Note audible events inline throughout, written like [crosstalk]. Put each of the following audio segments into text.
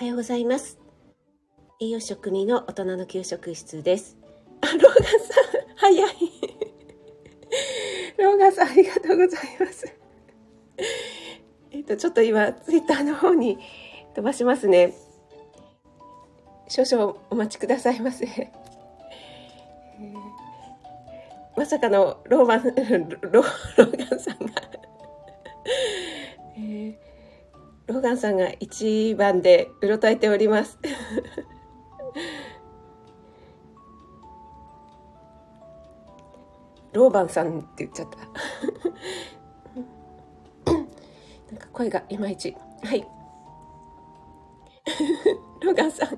おはようございます。栄養食味の大人の給食室です。あ、ローガンさん、早い。ローガンさん、ありがとうございます。えっと、ちょっと今、ツイッターの方に飛ばしますね。少々お待ちくださいませ。えーまさかのローマン、[laughs] ロローガンさんが、えーローガンさんが一番でうろたえております。[laughs] ローバンさんって言っちゃった。なんか声がいまいち。はい。[laughs] ローガンさん。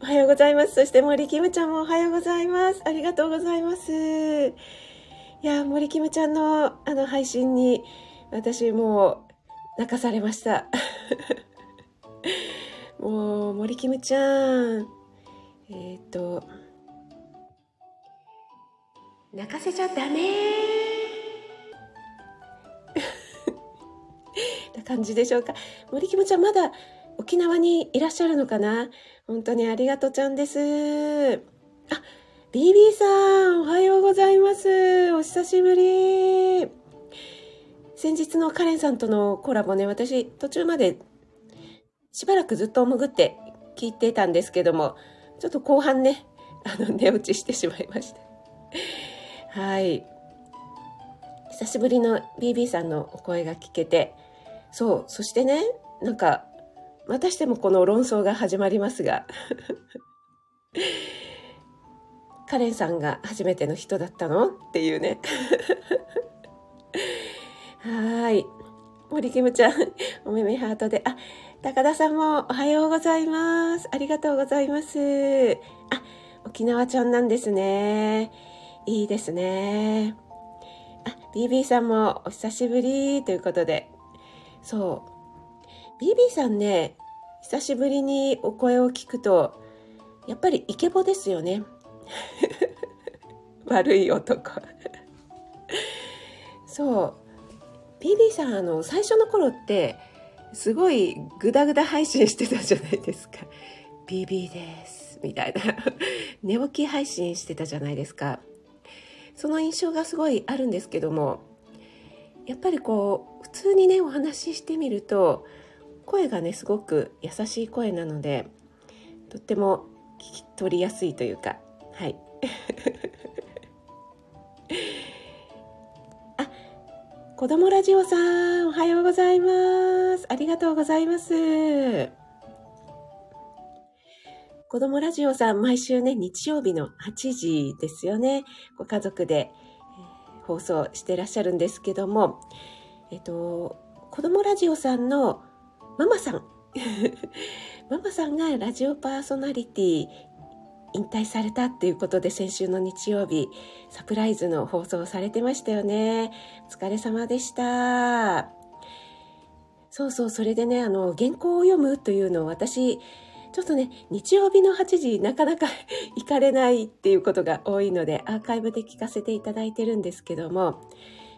おはようございます。そして森キムちゃんもおはようございます。ありがとうございます。いや、森キムちゃんのあの配信に私もう泣かされました。[laughs] もう森キムちゃん。えっ、と、泣かせちゃダメ [laughs] な感じでしょうか。森キムちゃんまだ沖縄にいらっしゃるのかな本当にありがとちゃんです。あ、BB さん、おはようございます。お久しぶり。先日のカレンさんとのコラボね、私途中までしばらくずっと潜って聞いてたんですけども、ちょっと後半ね、あの、寝落ちしてしまいました。はい。久しぶりの BB さんのお声が聞けて、そう、そしてね、なんか、またしてもこの論争が始まりますが、[laughs] カレンさんが初めての人だったの？っていうね。はい。森キムちゃん、おめめハートで、あ、高田さんもおはようございます。ありがとうございます。あ、沖縄ちゃんなんですね。いいですね。あ、BB さんもお久しぶりということで。そう。BB さんね、久しぶりにお声を聞くと、やっぱりイケボですよね。[laughs] 悪い男。そう。BB さん、あの、最初の頃って、すごいグダグダ配信してたじゃないですか。[laughs] BB です。みたいな。[laughs] 寝起き配信してたじゃないですか。その印象がすごいあるんですけども、やっぱりこう、普通にね、お話ししてみると、声がね、すごく優しい声なので、とっても聞き取りやすいというか、はい。子供ラジオさん、おはようございます。ありがとうございます。子供ラジオさん、毎週ね、日曜日の8時ですよね。ご家族で、え放送してらっしゃるんですけども、えっと、子供ラジオさんのママさん。[laughs] ママさんがラジオパーソナリティ引退されたっていうことで先週の日曜日サプライズの放送されてましたよね。お疲れ様でした。そうそう、それでね、あの、原稿を読むというのを私、ちょっとね、日曜日の8時なかなか [laughs] 行かれないっていうことが多いので、アーカイブで聞かせていただいてるんですけども、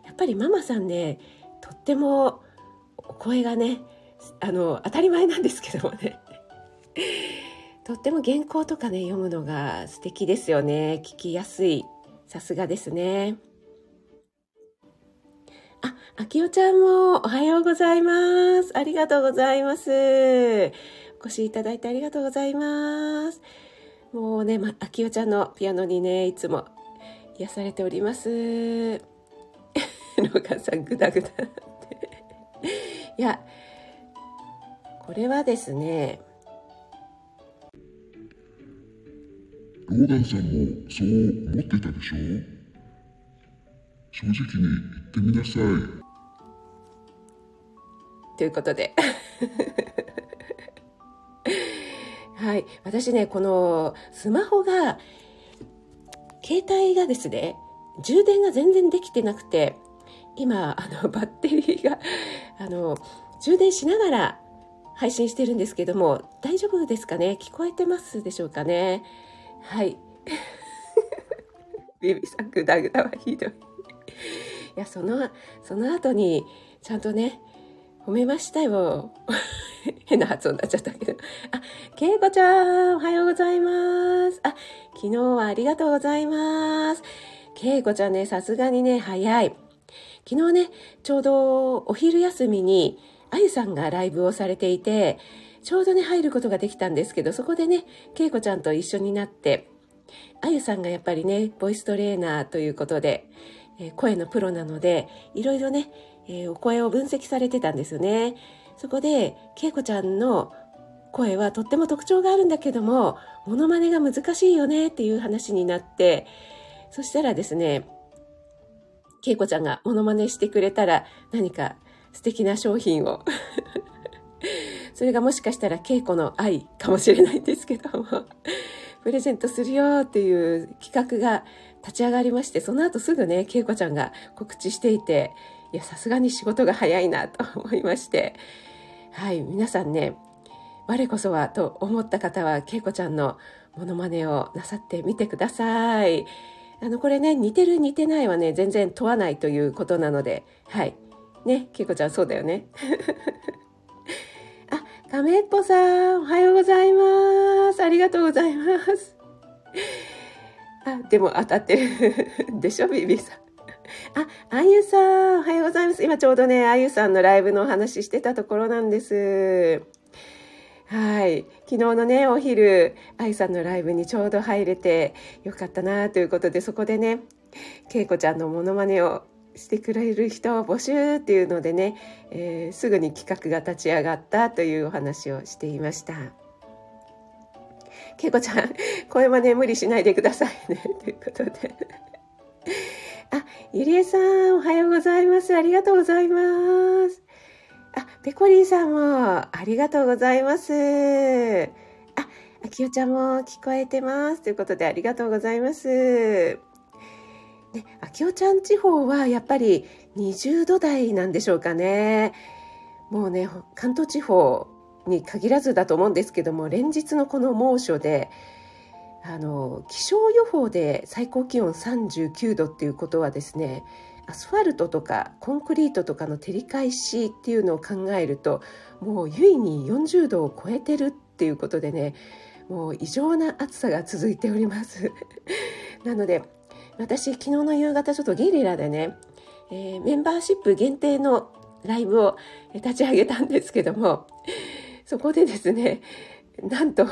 やっぱりママさんね、とってもお声がね、あの、当たり前なんですけどもね、とっても原稿とかね、読むのが素敵ですよね。聞きやすい。さすがですね。あ、あきおちゃんもおはようございます。ありがとうございます。お越しいただいてありがとうございます。もうね、ま、あきおちゃんのピアノにね、いつも癒されております。[laughs] ローさん、グダグダって。いや、これはですね、ローガンさんもそう思っていたでしょ正直に言ってみなさい。ということで。はい。私ね、このスマホが、携帯がですね、充電が全然できてなくて、今、あの、バッテリーが、あの、充電しながら配信してるんですけども、大丈夫ですかね聞こえてますでしょうかねはい。ベ [laughs] ビーさん、グダグダはひどい。いや、その、その後に、ちゃんとね、褒めましたよ。[laughs] 変な発音になっちゃったけど。あ、けいこちゃん、おはようございます。あ、昨日はありがとうございます。けいこちゃんね、さすがにね、早い。昨日ね、ちょうどお昼休みに、あゆさんがライブをされていて、ちょうどね、入ることができたんですけど、そこでね、けいこちゃんと一緒になって、あゆさんがやっぱりね、ボイストレーナーということで、えー、声のプロなので、いろいろね、えー、お声を分析されてたんですよね。そこで、けいこちゃんの声はとっても特徴があるんだけども、モノマネが難しいよねっていう話になって、そしたらですね、けいこちゃんがモノマネしてくれたら何か素敵な商品を [laughs] それがもしかしたらけいこの愛かもしれないんですけども [laughs] プレゼントするよっていう企画が立ち上がりまして、その後すぐね、けいこちゃんが告知していて、いや、さすがに仕事が早いなと思いまして、はい、皆さんね、我こそはと思った方は、けいこちゃんのモノマネをなさってみてください。あの、これね、似てる似てないはね、全然問わないということなので、はい。ね、けいこちゃんそうだよね。[laughs] あ、亀っぽさん、おはようございます。ありがとうございます。[laughs] あ、でも当たってる [laughs] でしょ、ビビさん。あ、あゆさん、おはようございます。今ちょうどね、あゆさんのライブのお話してたところなんです。はい。昨日のね、お昼、あゆさんのライブにちょうど入れてよかったなということで、そこでね、けいこちゃんのモノマネをしてくれる人を募集っていうのでね、えー、すぐに企画が立ち上がったというお話をしていました。けいこちゃん、声真似無理しないでくださいね。[laughs] ということで。あ、ゆりえさん、おはようございます。ありがとうございます。あ、ペコリンさんもありがとうございます。あ、あきおちゃんも聞こえてます。ということでありがとうございます。ね、あきおちゃん地方はやっぱり20度台なんでしょうかね。もうね、関東地方に限らずだと思うんですけども、連日のこの猛暑で、あの、気象予報で最高気温39度っていうことはですね、アスファルトとかコンクリートとかの照り返しっていうのを考えるともう優に40度を超えてるっていうことでねもう異常な暑さが続いております [laughs] なので私昨日の夕方ちょっとゲリラでね、えー、メンバーシップ限定のライブを立ち上げたんですけども [laughs] そこでですねなんと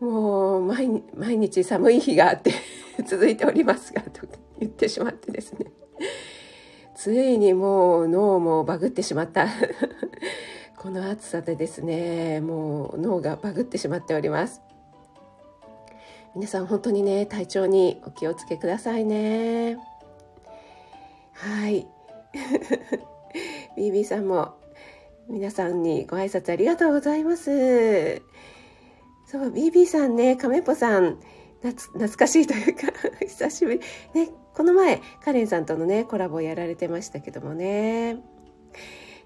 もう毎日寒い日があって [laughs] 続いておりますがと言ってしまってですね。ついにもう脳もバグってしまった。[laughs] この暑さでですねもう脳がバグってしまっております。皆さん本当にね体調にお気をつけくださいね。はい。[laughs] BB さんも皆さんにご挨拶ありがとうございます。そう BB さんね亀ぽさん懐かしいというか [laughs] 久しぶり。ねこの前カレンさんとのねコラボやられてましたけどもね。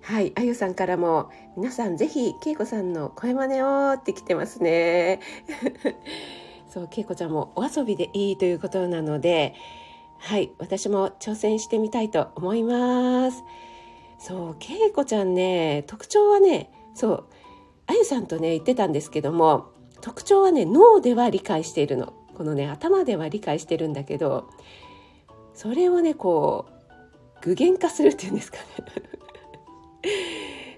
はいあゆさんからも皆さんぜひけいこさんの声真似をって来てますね。そうけいこちゃんもお遊びでいいということなのではい私も挑戦してみたいと思います。そうけいこちゃんね特徴はねそうあゆさんとね言ってたんですけども特徴はね脳では理解しているの。このね頭では理解してるんだけどそれをねこう具現化するっていうんですかね。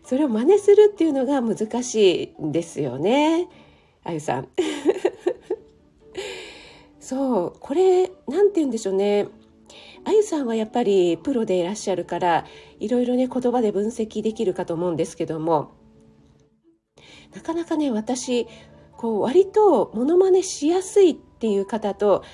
それを真似するっていうのが難しいんですよね。あゆさん。そうこれ何て言うんでしょうねあゆさんはやっぱりプロでいらっしゃるからいろいろね言葉で分析できるかと思うんですけどもなかなかね私こう割とモノマネしやすいっていう方と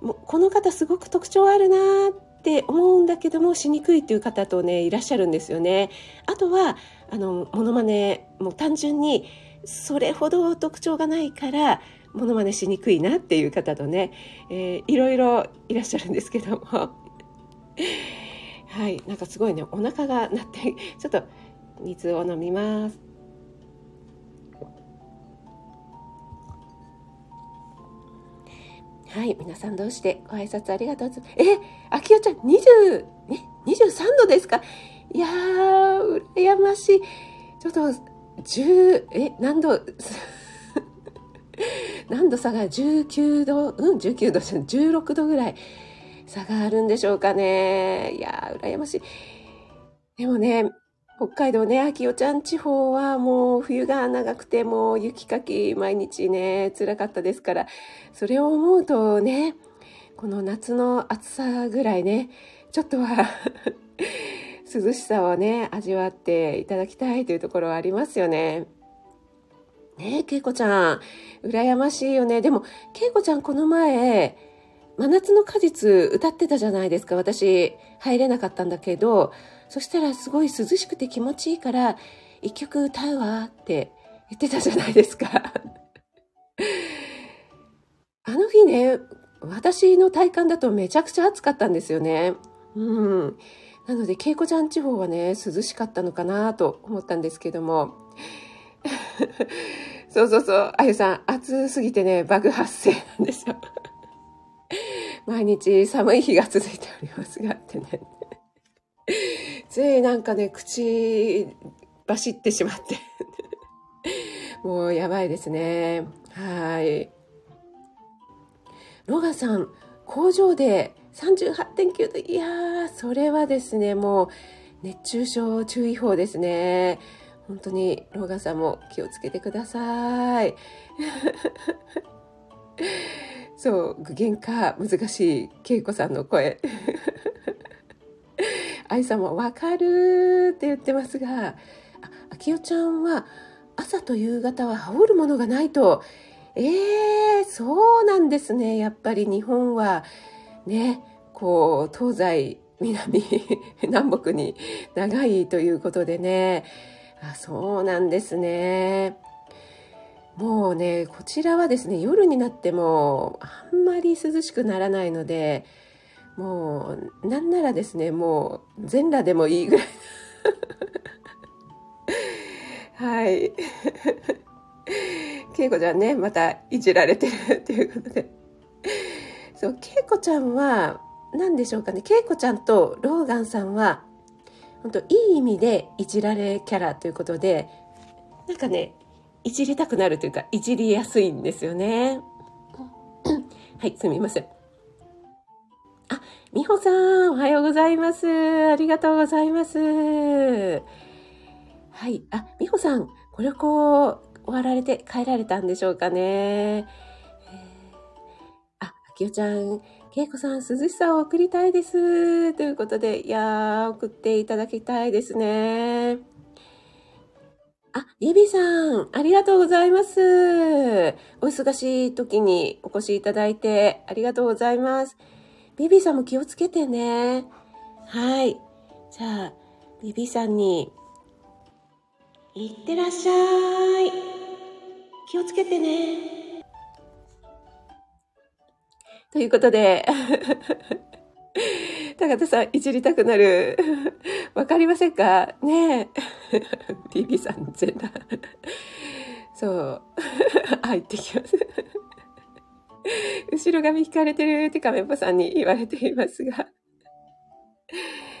この方すごく特徴あるなって思うんだけどもしにくいっていう方とねいらっしゃるんですよね。あとはあのモノマネも単純にそれほど特徴がないからモノマネしにくいなっていう方とね、えー、いろいろいらっしゃるんですけどもはいなんかすごいねお腹が鳴ってちょっと水を飲みます。はい、皆さんどうしてご挨拶ありがとうございます。え、あきおちゃん、20、ね、23度ですか？いいやー、羨ましい。ちょっと、10、え、何度、[laughs] 何度差が19度、うん、19度じゃ16度ぐらい差があるんでしょうかね。いやー、羨ましい。でもね、北海道ね、秋代ちゃん地方はもう冬が長くてもう雪かき毎日ね、辛かったですから、それを思うとね、この夏の暑さぐらいね、ちょっとは [laughs] 涼しさをね、味わっていただきたいというところはありますよね。ねえ、けいこちゃん、羨ましいよね。でも、けいこちゃんこの前、真夏の果実歌ってたじゃないですか。私、入れなかったんだけど、そしたらすごい涼しくて気持ちいいから、一曲歌うわって言ってたじゃないですか。[laughs] あの日ね、私の体感だとめちゃくちゃ暑かったんですよね。うん。なので、稽古ちゃん地方はね、涼しかったのかなと思ったんですけども。[laughs] そうそうそう、あゆさん、暑すぎてね、バグ発生なんですよ。[laughs] 毎日寒い日が続いておりますがってね。[laughs] ついなんかね、口走ってしまってもうやばいですね。はい。ロガさん、工場で38.9度。いやー、それはですね、もう熱中症注意報ですね。本当にロガさんも気をつけてください。[laughs] そう、具現化難しい恵子さんの声。[laughs] 愛さんもわかるって言ってますが、あ、きおちゃんは朝と夕方は羽織るものがないと、ええー、そうなんですね。やっぱり日本はね、こう、東西、南、南北に長いということでね、あそうなんですね。もうね、こちらはですね、夜になってもあんまり涼しくならないので、もう、なんならですね、もう、全裸でもいいぐらい。[laughs] はい。けいこちゃんね、またいじられてるっていうことで。そう、けいこちゃんは、何でしょうかね、けいこちゃんとローガンさんは、本当いい意味でいじられキャラということで、なんかね、いじりたくなるというか、いじりやすいんですよね。[coughs] はい、すみません。あ、みほさん、おはようございます。ありがとうございます。はい。あ、みほさん、ご旅行終わられて帰られたんでしょうかね。えー、あ、あきおちゃん、けいこさん、涼しさを送りたいです。ということで、いやー、送っていただきたいですね。あ、ゆびさん、ありがとうございます。お忙しい時にお越しいただいてありがとうございます。ビビさんも気をつけてね。はい。じゃあ、ビビさんに、いってらっしゃい。気をつけてね。ということで、高田さん、いじりたくなる。わかりませんか？ねえ。ビビさん、全裸。そう。入ってきます。後ろ髪引かれてるって亀ぽさんに言われていますが。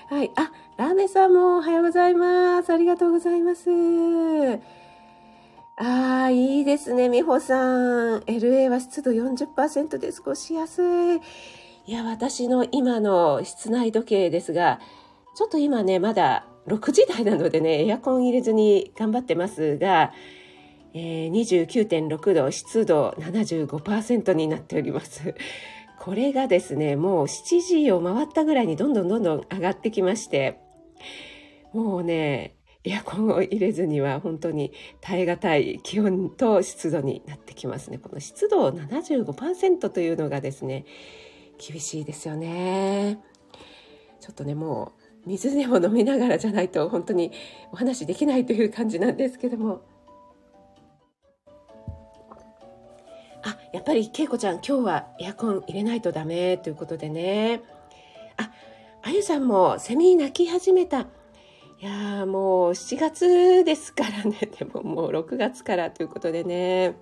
はい。あ、ラーメンさんもおはようございます。ありがとうございます。ああ、いいですね、美穂さん。LA は湿度40%で過ごしやすい。いや、私の今の室内時計ですが、ちょっと今ね、まだ6時台なのでね、エアコン入れずに頑張ってますが、えー、29.6度、湿度75%になっております。これがですね、もう7時を回ったぐらいにどんどんどんどん上がってきまして、もうね、エアコンを入れずには本当に耐え難い気温と湿度になってきますね。この湿度75%というのがですね、厳しいですよね。ちょっとね、もう水でも飲みながらじゃないと本当にお話できないという感じなんですけども。あ、やっぱり恵子ちゃん今日はエアコン入れないとダメということでね。あ、あゆさんもセミ鳴き始めた。いやーもう7月ですからね。[laughs] でももう6月からということでね。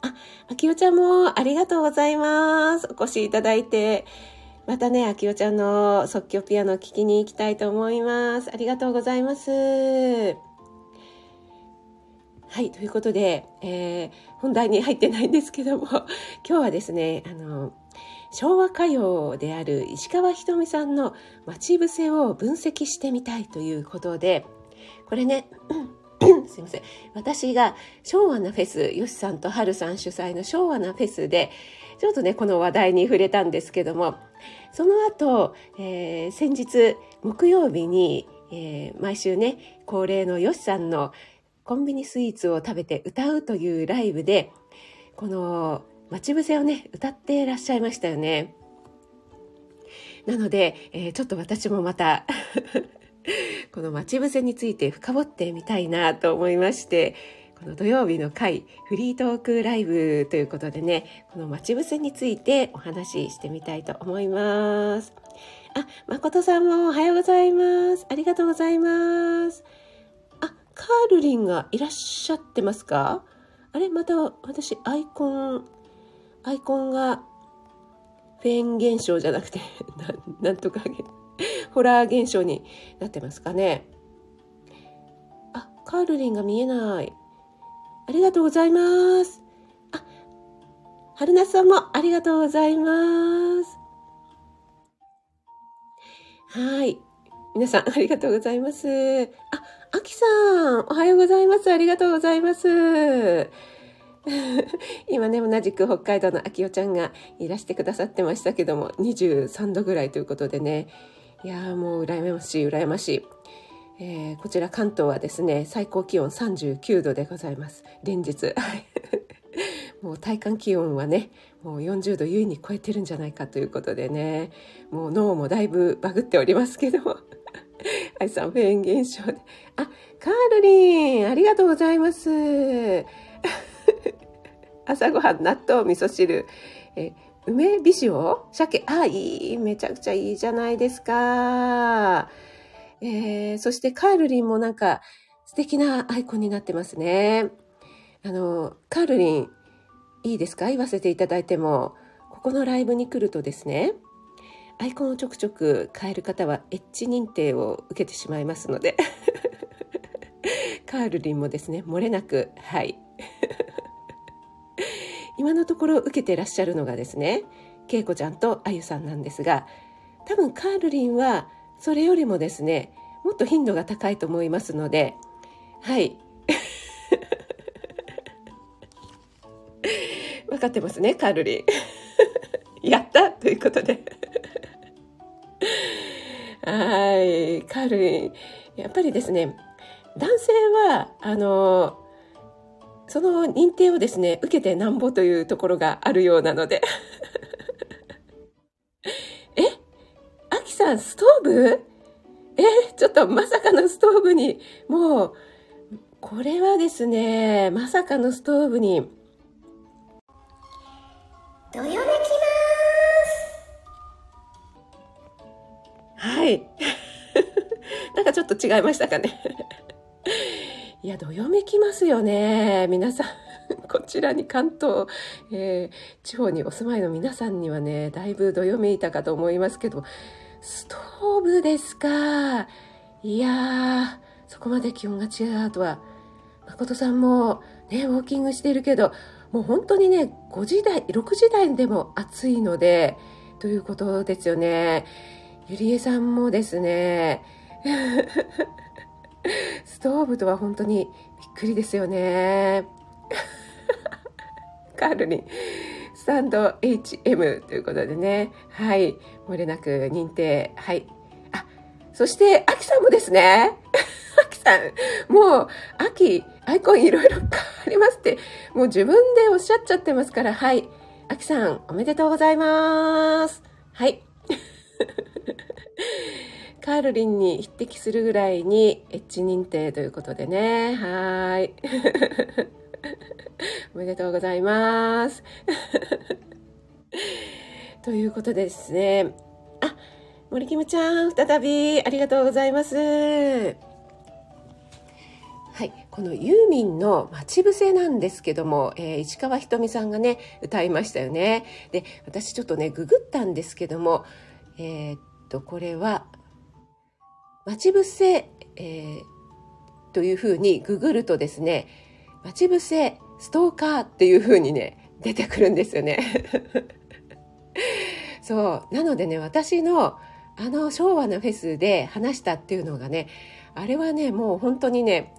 あ、あきおちゃんもありがとうございます。お越しいただいて。またね、あきおちゃんの即興ピアノを聴きに行きたいと思います。ありがとうございます。はい、ということで、えー、本題に入ってないんですけども、[laughs] 今日はですね、あの、昭和歌謡である石川ひとみさんの待ち伏せを分析してみたいということで、これね、[clears throat] すいません。私が昭和なフェス、よしさんとはるさん主催の昭和なフェスで、ちょっとね、この話題に触れたんですけども、その後、えー、先日木曜日に、えー、毎週ね、恒例のよしさんのコンビニスイーツを食べて歌うというライブで、この待ち伏せをね、歌っていらっしゃいましたよね。なので、えー、ちょっと私もまた [laughs] この待ち伏せについて深掘ってみたいなと思いまして、この土曜日の回、フリートークライブということでね、この待ち伏せについてお話ししてみたいと思います。あ、誠さんもおはようございます。ありがとうございます。あ、カールリンがいらっしゃってますか？あれまた私アイコン、アイコンがフェーン現象じゃなくて、[laughs] ななんとか、ホラー現象になってますかね。あ、カールリンが見えない。ありがとうございます。あ、春夏さんもありがとうございます。はい。皆さん、ありがとうございます。あ、あきさん、おはようございます。ありがとうございます。[laughs] 今ね、同じく北海道のあきおちゃんがいらしてくださってましたけども、23度ぐらいということでね、いやーもう羨ましい、羨ましい。えー、こちら関東はですね最高気温39度でございます。連日。[laughs] もう体感気温はねもう40度優に超えてるんじゃないかということでね。もう脳もだいぶバグっておりますけども。[laughs] 愛さんフェーン現象で。あカールリンありがとうございます。[laughs] 朝ごはん納豆味噌汁。え梅びしお鮭。あいい。めちゃくちゃいいじゃないですか。えー、そしてカールリンもなんか素敵なアイコンになってますね。あの、カールリン、いいですか？言わせていただいても、ここのライブに来るとですね、アイコンをちょくちょく変える方はエッジ認定を受けてしまいますので。[laughs] カールリンもですね、漏れなく、はい。今のところ受けてらっしゃるのがですね、けいこちゃんとあゆさんなんですが、多分カールリンはそれよりもですねもっと頻度が高いと思いますのではい。[laughs] 分かってますねカールリン。[laughs] やったということで。はい。カールリンやっぱりですね男性はあのその認定をですね受けてなんぼというところがあるようなので。[laughs] さん、ストーブ？え？ちょっとまさかのストーブに、もう、これはですね、まさかのストーブに、どよめきます。はい。[laughs] なんかちょっと違いましたかね。いや、どよめきますよね。皆さん。[laughs] こちらに関東、えー、地方にお住まいの皆さんにはね、だいぶどよめいたかと思いますけど、ストーブですか。いやー、そこまで気温が違うとは。誠さんもね、ウォーキングしているけど、もう本当にね、5時台、6時台でも暑いので、ということですよね。ゆりえさんもですね、[laughs] [laughs] ストーブとは本当にびっくりですよね。[laughs] カールにスタンド HM ということでね。はい。漏れなく認定。はい。あ、そして、アキさんもですね。[laughs] アキさん、もう、秋、アイコンいろいろ変わりますって、もう自分でおっしゃっちゃってますから、はい。アキさん、おめでとうございます。はい。カールリンに匹敵するぐらいにエッジ認定ということでね。はい。[laughs] おめでとうございます。[laughs] ということでですね。あ、森キムちゃん、再びありがとうございます。はい、このユーミンの待ち伏せなんですけども、えー、市川ひとみさんがね、歌いましたよね。で、私ちょっとね、ググったんですけども、えー、っと、これは、待ち伏せ、えー、というふうにググるとですね、待ち伏せ、ストーカーっていうふうにね、出てくるんですよね。[laughs] そう。なのでね、私のあの昭和のフェスで話したっていうのがね、あれはね、もう本当にね、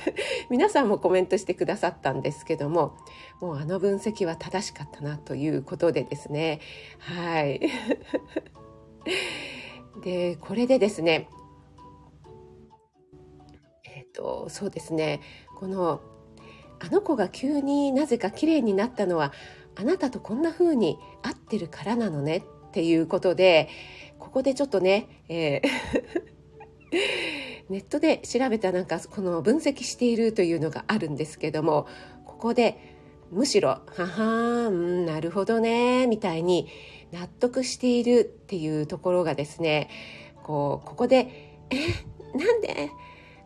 [laughs] 皆さんもコメントしてくださったんですけども、もうあの分析は正しかったなということでですね、はい。[laughs] で、これでですね、と、そうですね、この、あの子が急になぜか綺麗になったのは、あなたとこんな風に合ってるからなのねっていうことで、ここでちょっとね、えー [laughs] ネットで調べたなんかこの分析しているというのがあるんですけどもここでむしろ「ははんなるほどね」みたいに納得しているっていうところがですねこうここで「えなんで？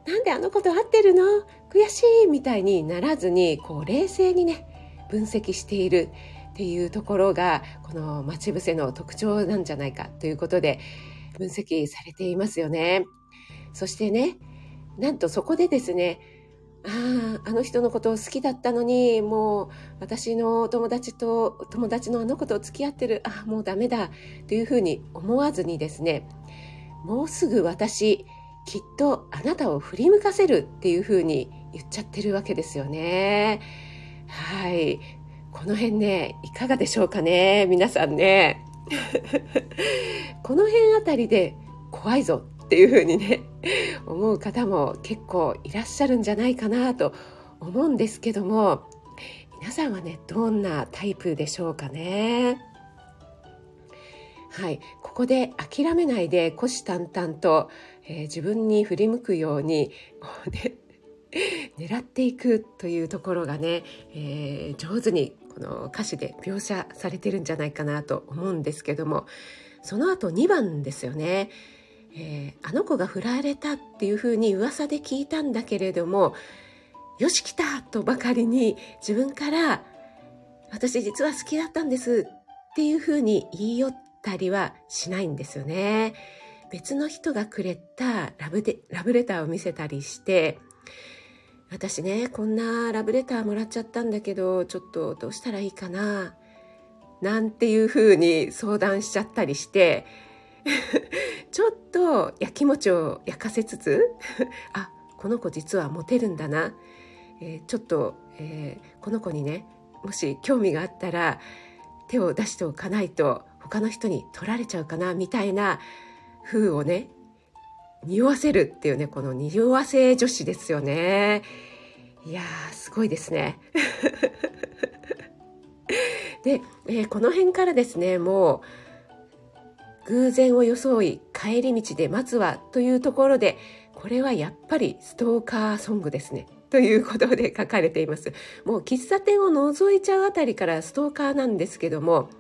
なんであの子と会ってるの悔しい」みたいにならずにこう冷静にね分析しているっていうところがこの待ち伏せの特徴なんじゃないかということで分析されていますよね。そしてね、なんとそこでですね、ああ、あの人のことを好きだったのに、もう私の友達と、友達のあの子と付き合ってる、ああ、もうダメだ、というふうに思わずにですね、もうすぐ私、きっとあなたを振り向かせるっていうふうに言っちゃってるわけですよね。はい。この辺ね、いかがでしょうかね、皆さんね。[laughs] この辺あたりで怖いぞっていうふうにね思う方も結構いらっしゃるんじゃないかなと思うんですけども皆さんはねどんなタイプでしょうかねはいここで諦めないで虎視眈々と、えー、自分に振り向くようにこうね [laughs] 狙っていくというところがね、えー、上手にこの歌詞で描写されてるんじゃないかなと思うんですけどもその後2番ですよね。えー、あの子が振られたっていうふうに噂で聞いたんだけれどもよし来たとばかりに自分から私実は好きだったんですっていうふうに言い寄ったりはしないんですよね。別の人がくれたラブでラブレターを見せたりして私ねこんなラブレターもらっちゃったんだけどちょっとどうしたらいいかななんていうふうに相談しちゃったりして [laughs] ちょっとやきもちを焼かせつつ [laughs] あこの子実はモテるんだな、えー、ちょっと、えー、この子にねもし興味があったら手を出しておかないと他の人に取られちゃうかなみたいな風をね匂わせるっていうねこの匂わせ女子ですよね。いやーすごいですね。[laughs] で、えー、この辺からですねもう偶然を装い帰り道で待つわというところでこれはやっぱりストーカーソングですね。ということで書かれています。もう喫茶店を覗いちゃうあたりからストーカーなんですけども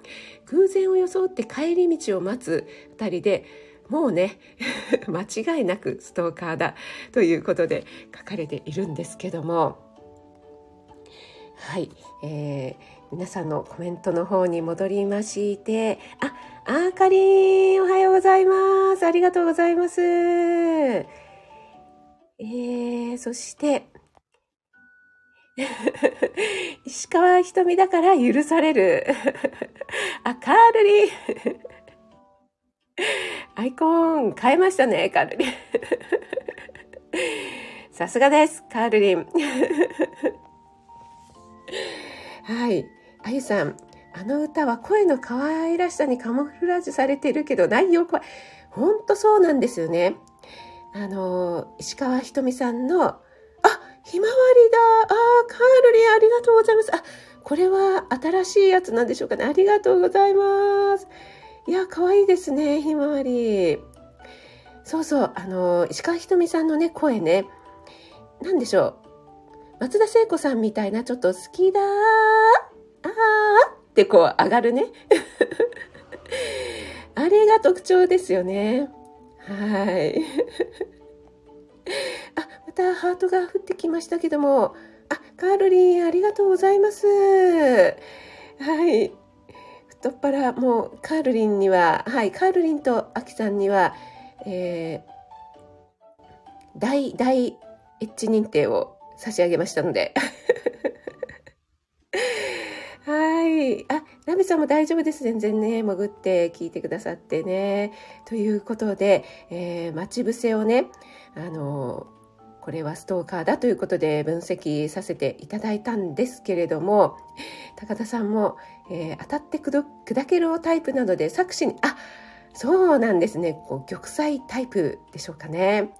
偶然を装って帰り道を待つあたりでもうね [laughs] 間違いなくストーカーだということで書かれているんですけどもはい、えー、皆さんのコメントの方に戻りまして、あ、あかりん、おはようございます。ありがとうございます。えー、そして、[laughs] 石川ひとみだから許される。[laughs] あ、カールリン。アイコン変えましたね、カールリン。[laughs] さすがです、カールリン。[laughs] はい。あゆさん、あの歌は声の可愛らしさにカモフラージュされてるけど内容怖い。ほんとそうなんですよね。あの、石川ひとみさんの、あ、ひまわりだ。あ、カールリンありがとうございます。あ、これは新しいやつなんでしょうかね。ありがとうございます。いや、可愛いですね、ひまわり。そうそう、あの、石川ひとみさんのね、声ね、なんでしょう。松田聖子さんみたいなちょっと好きだー、あーってこう上がるね。[laughs] あれが特徴ですよね。はい。[laughs] あ、またハートが降ってきましたけども。あ、カールリンありがとうございます。はい。太っ腹、もうカールリンには、はい、カールリンとアキさんには、えー、大、大エッジ認定を差し上げましたので。[laughs] はい。あ、ナビさんも大丈夫です。全然ね、潜って聞いてくださってね。ということで、えー、待ち伏せをね、あの、これはストーカーだということで分析させていただいたんですけれども、高田さんも、えー、当たって砕けるタイプなので作詞に、あ、そうなんですね。こう玉砕タイプでしょうかね。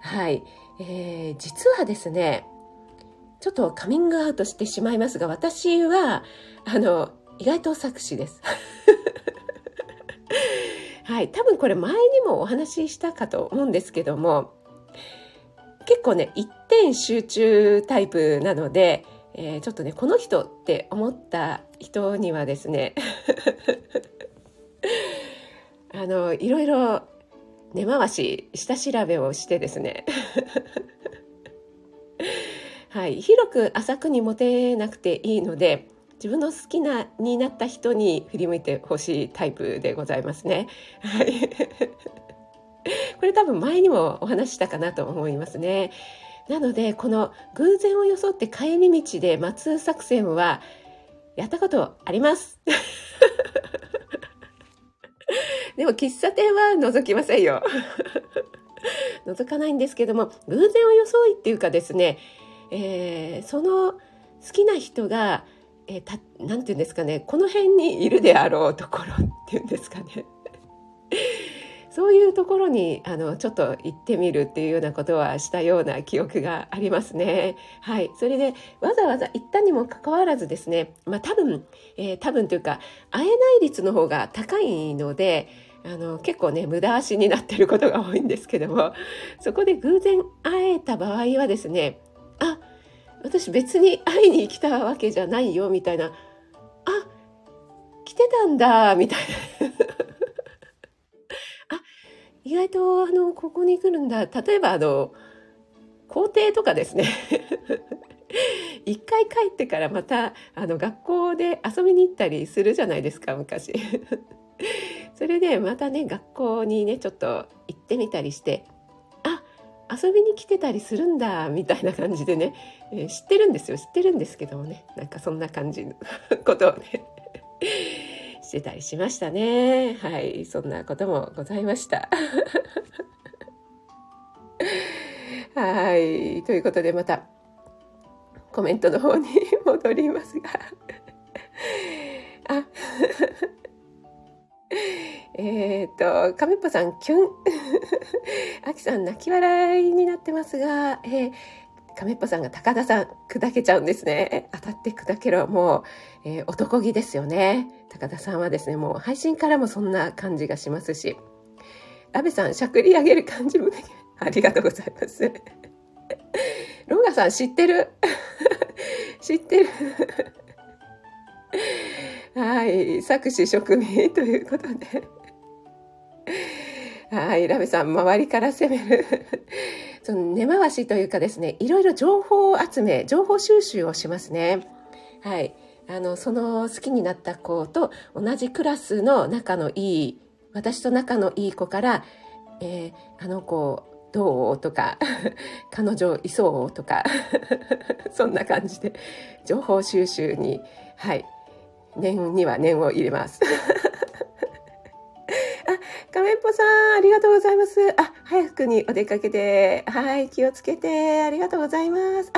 はい。えー、実はですね、ちょっとカミングアウトしてしまいますが、私は、あの、意外と作詞です。[laughs] はい。多分これ前にもお話ししたかと思うんですけども、結構ね、一点集中タイプなので、えー、ちょっとね、この人って思った人にはですね、[laughs] あの、いろいろ根回し、下調べをしてですね、[laughs] はい、広く浅くに持てなくていいので自分の好きなになった人に振り向いてほしいタイプでございますね。はい、[laughs] これ多分前にもお話したかなと思いますね。なのでこの偶然を装って帰り道で待つ作戦はやったことあります。[laughs] でも喫茶店は覗きませんよ。[laughs] 覗かないんですけども偶然を装いっていうかですねえー、その好きな人がえー、て言うんですかねこの辺にいるであろうところっていうんですかねそういうところにあのちょっと行ってみるっていうようなことはしたような記憶がありますね。はい、それでわざわざ行ったにもかかわらずですね、まあ、多分、えー、多分というか会えない率の方が高いのであの結構ね無駄足になってることが多いんですけどもそこで偶然会えた場合はですねあ私別に会いに来たわけじゃないよみたいなあ来てたんだみたいな意外とあのここに来るんだ。例えばあの校庭とかですね。[laughs] 一回帰ってからまたあの学校で遊びに行ったりするじゃないですか昔。[laughs] それでまたね学校にねちょっと行ってみたりしてあ遊びに来てたりするんだみたいな感じでね、えー、知ってるんですよ。知ってるんですけどもね。なんかそんな感じのことをね。してたりしましたね。はい。そんなこともございました。[laughs] はい。ということでまたコメントの方に戻りますが。あ [laughs] えっ、と、亀っぽさん、キュン。[laughs] あきさん、泣き笑いになってますが、えー、亀っぽさんが高田さん、砕けちゃうんですね。当たって砕けろ。もう、えー、男気ですよね。高田さんはですね、もう配信からもそんな感じがしますし。安倍さん、しゃくり上げる感じもね、[laughs] ありがとうございます。ロガさん、知ってる？[laughs] 知ってるはい、作詞職味ということで。はい、ラメさん、周りから攻める。その根回しというかですね、いろいろ情報集め、情報収集をしますね。はい。あの、その好きになった子と同じクラスの仲のいい、私と仲のいい子から、えー、あの子、どう？とか、[laughs] 彼女いそう？とか、[laughs] そんな感じで、情報収集に、はい、念には念を入れます。[laughs] 亀っぽさん、ありがとうございます。あ、早くにお出かけで。はい、気をつけて。ありがとうございます。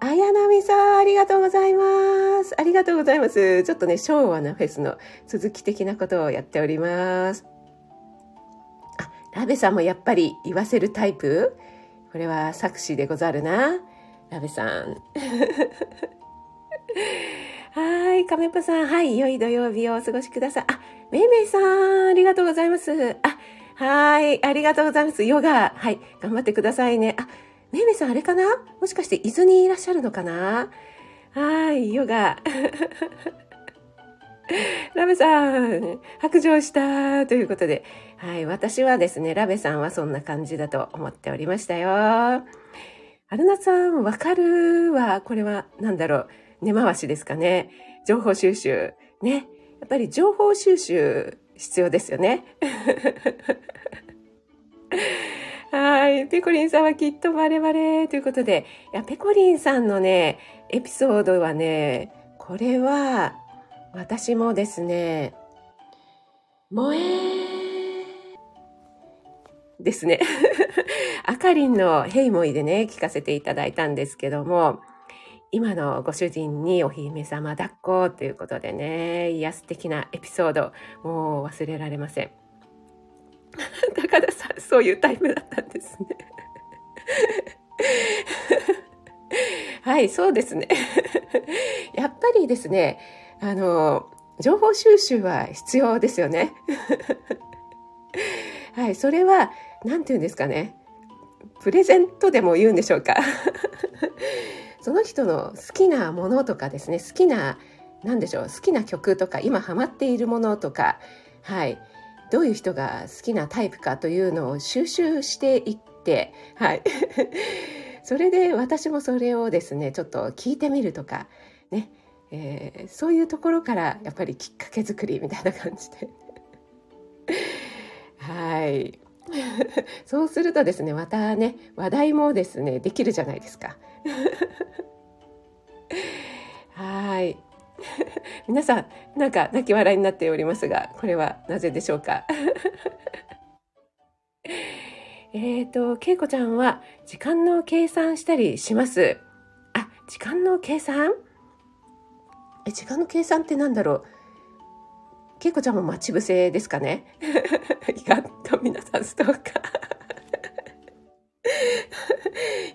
あ、綾波さん、ありがとうございます。ありがとうございます。ちょっとね、昭和なフェスの続き的なことをやっております。あ、ラベさんもやっぱり言わせるタイプ？これは作詞でござるな。ラベさん。[laughs] はい、亀っぽさん。はい、良い土曜日をお過ごしください。あ、めいめいさん、ありがとうございます。あ、はい、ありがとうございます。ヨガ、はい、頑張ってくださいね。あ、めいめいさん、あれかな？もしかして伊豆にいらっしゃるのかな？はい、ヨガ。[laughs] ラベさん、白状したということで、はい、私はですね、ラベさんはそんな感じだと思っておりましたよ。春菜さん、わかるわ。これは、なんだろう？根回しですかね。情報収集。ね、やっぱり情報収集必要ですよね。[laughs] はい。ペコリンさんはきっとバレバレということで、いや、ペコリンさんのね、エピソードはね、これは、私もですね、萌えですね。[laughs] あかりんのヘイモイでね、聞かせていただいたんですけども、今のご主人にお姫様抱っこということでね、いや素敵なエピソード、もう忘れられません。[laughs] 高田さん、そういうタイプだったんですね。[laughs] はい、そうですね。[laughs] やっぱりですね、あの、情報収集は必要ですよね。はい、それは、何て言うんですかね。プレゼントでも言うんでしょうか。その人の好きなものとかですね、好きな、何でしょう、好きな曲とか、今ハマっているものとか、はい、どういう人が好きなタイプかというのを収集していって、はい。[laughs] それで私もそれをですね、ちょっと聞いてみるとか、ね、えー、そういうところからやっぱりきっかけ作りみたいな感じで。[laughs] はい。[laughs] そうするとですね、またね、話題もですね、できるじゃないですか。[laughs] はい。[laughs] 皆さん、なんか泣き笑いになっておりますが、これはなぜでしょうか？えっと、けいこちゃんは時間の計算したりします。あ、時間の計算？え、時間の計算って何だろう？けいこちゃんも待ち伏せですかね。[laughs] 意外と皆さんストーカー。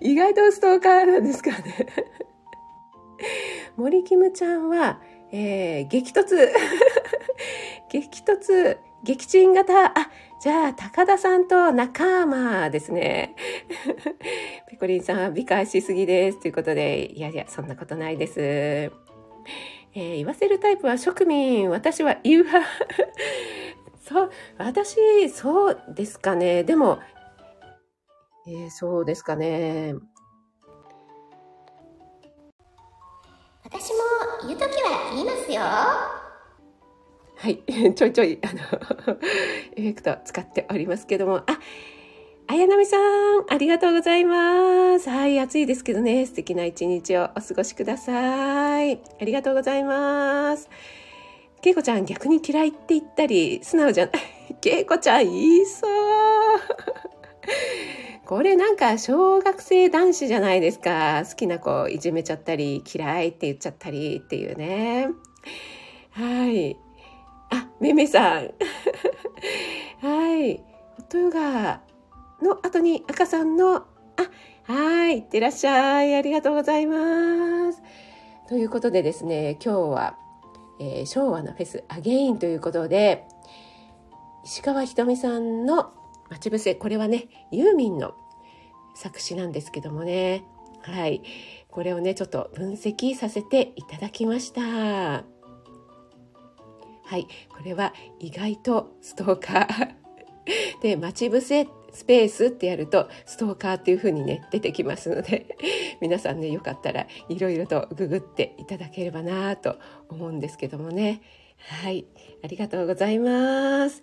[laughs] 意外とストーカーなんですかね。森キムちゃんは、えー、激突。[laughs] 激突撃沈型。あじゃあ高田さんと仲間ですね。ペコリンさんは美化しすぎです。ということでいやいやそんなことないです。えー、言わせるタイプは職民私は言う。派 [laughs] そう私そうですかね。でもえー、そうですかね。私も言うときは言いますよ。はい。[laughs] ちょいちょい、あの、[laughs] エフェクト使っておりますけども、あ、綾波さん、ありがとうございます。はい、暑いですけどね、素敵な一日をお過ごしください。ありがとうございます。けいこちゃん、逆に嫌いって言ったり、素直じゃない。けいこちゃん、言いそう。[laughs] これなんか小学生男子じゃないですか。好きな子いじめちゃったり、嫌いって言っちゃったりっていうね。はい。あ、めめさん。[laughs] はい。ホットヨガの後に赤さんの、あ、はい。いってらっしゃい。ありがとうございます。ということでですね、今日は、えー、昭和のフェスアゲインということで、石川ひとみさんの待ち伏せ、これはね、ユーミンの作詞なんですけどもね。はい。これをね、ちょっと分析させていただきました。はい。これは意外とストーカー。[laughs] で、待ち伏せスペースってやるとストーカーっていう風にね出てきますので [laughs] 皆さんねよかったらいろいろとググっていただければなと思うんですけどもねはいありがとうございます。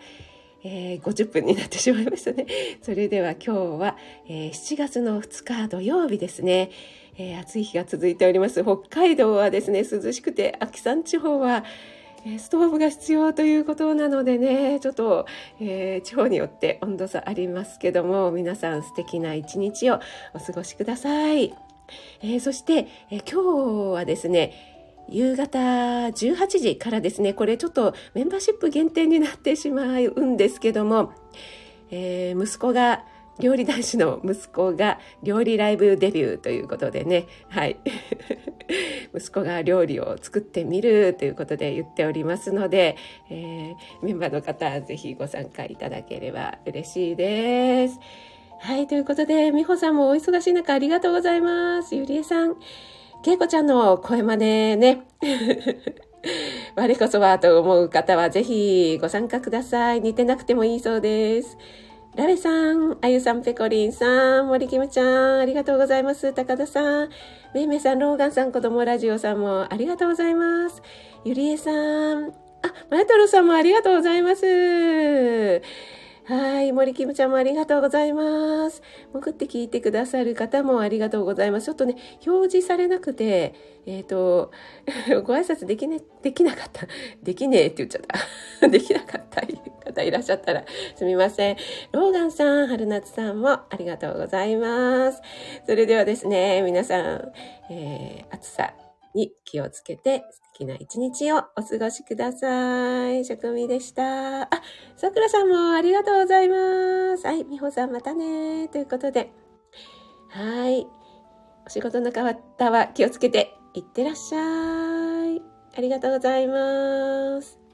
えー、50分になってしまいましたね。[laughs] それでは今日は、えー、7月の2日土曜日ですね。えー、暑い日が続いております。北海道はですね、涼しくて、秋山地方は、ストーブが必要ということなのでね、ちょっと、え地方によって温度差ありますけども、皆さん素敵な一日をお過ごしください。えそして、え今日はですね、夕方18時からですね、これちょっとメンバーシップ限定になってしまうんですけども、え、息子が、料理男子の息子が料理ライブデビューということでね、はい。[laughs] 息子が料理を作ってみるということで言っておりますので、えー、メンバーの方、ぜひご参加いただければ嬉しいです。はい、ということで、美穂さんもお忙しい中ありがとうございます。ゆりえさん。けいこちゃんの声真似ね。[laughs] 我こそはと思う方はぜひご参加ください。似てなくてもいいそうです。ラベさん、あゆさん、ペコリンさん、森キムちゃん、ありがとうございます。高田さん、めいめいさん、ローガンさん、子供ラジオさんもありがとうございます。ゆりえさん、あ、まやとろさんもありがとうございます。はい。森キムちゃんもありがとうございます。潜って聞いてくださる方もありがとうございます。ちょっとね、表示されなくて、えっ、と、[laughs] ご挨拶できね、できなかった。[laughs] できねえって言っちゃった。[laughs] できなかった方いらっしゃったらすみません。ローガンさん、春夏さんもありがとうございます。それではですね、皆さん、えー、暑さに気をつけて素きな一日をお過ごしください。職味でした。あ、さくらさんもありがとうございます。はい、みほさんまたね。ということで、はい。お仕事の方は気をつけていってらっしゃい。ありがとうございます。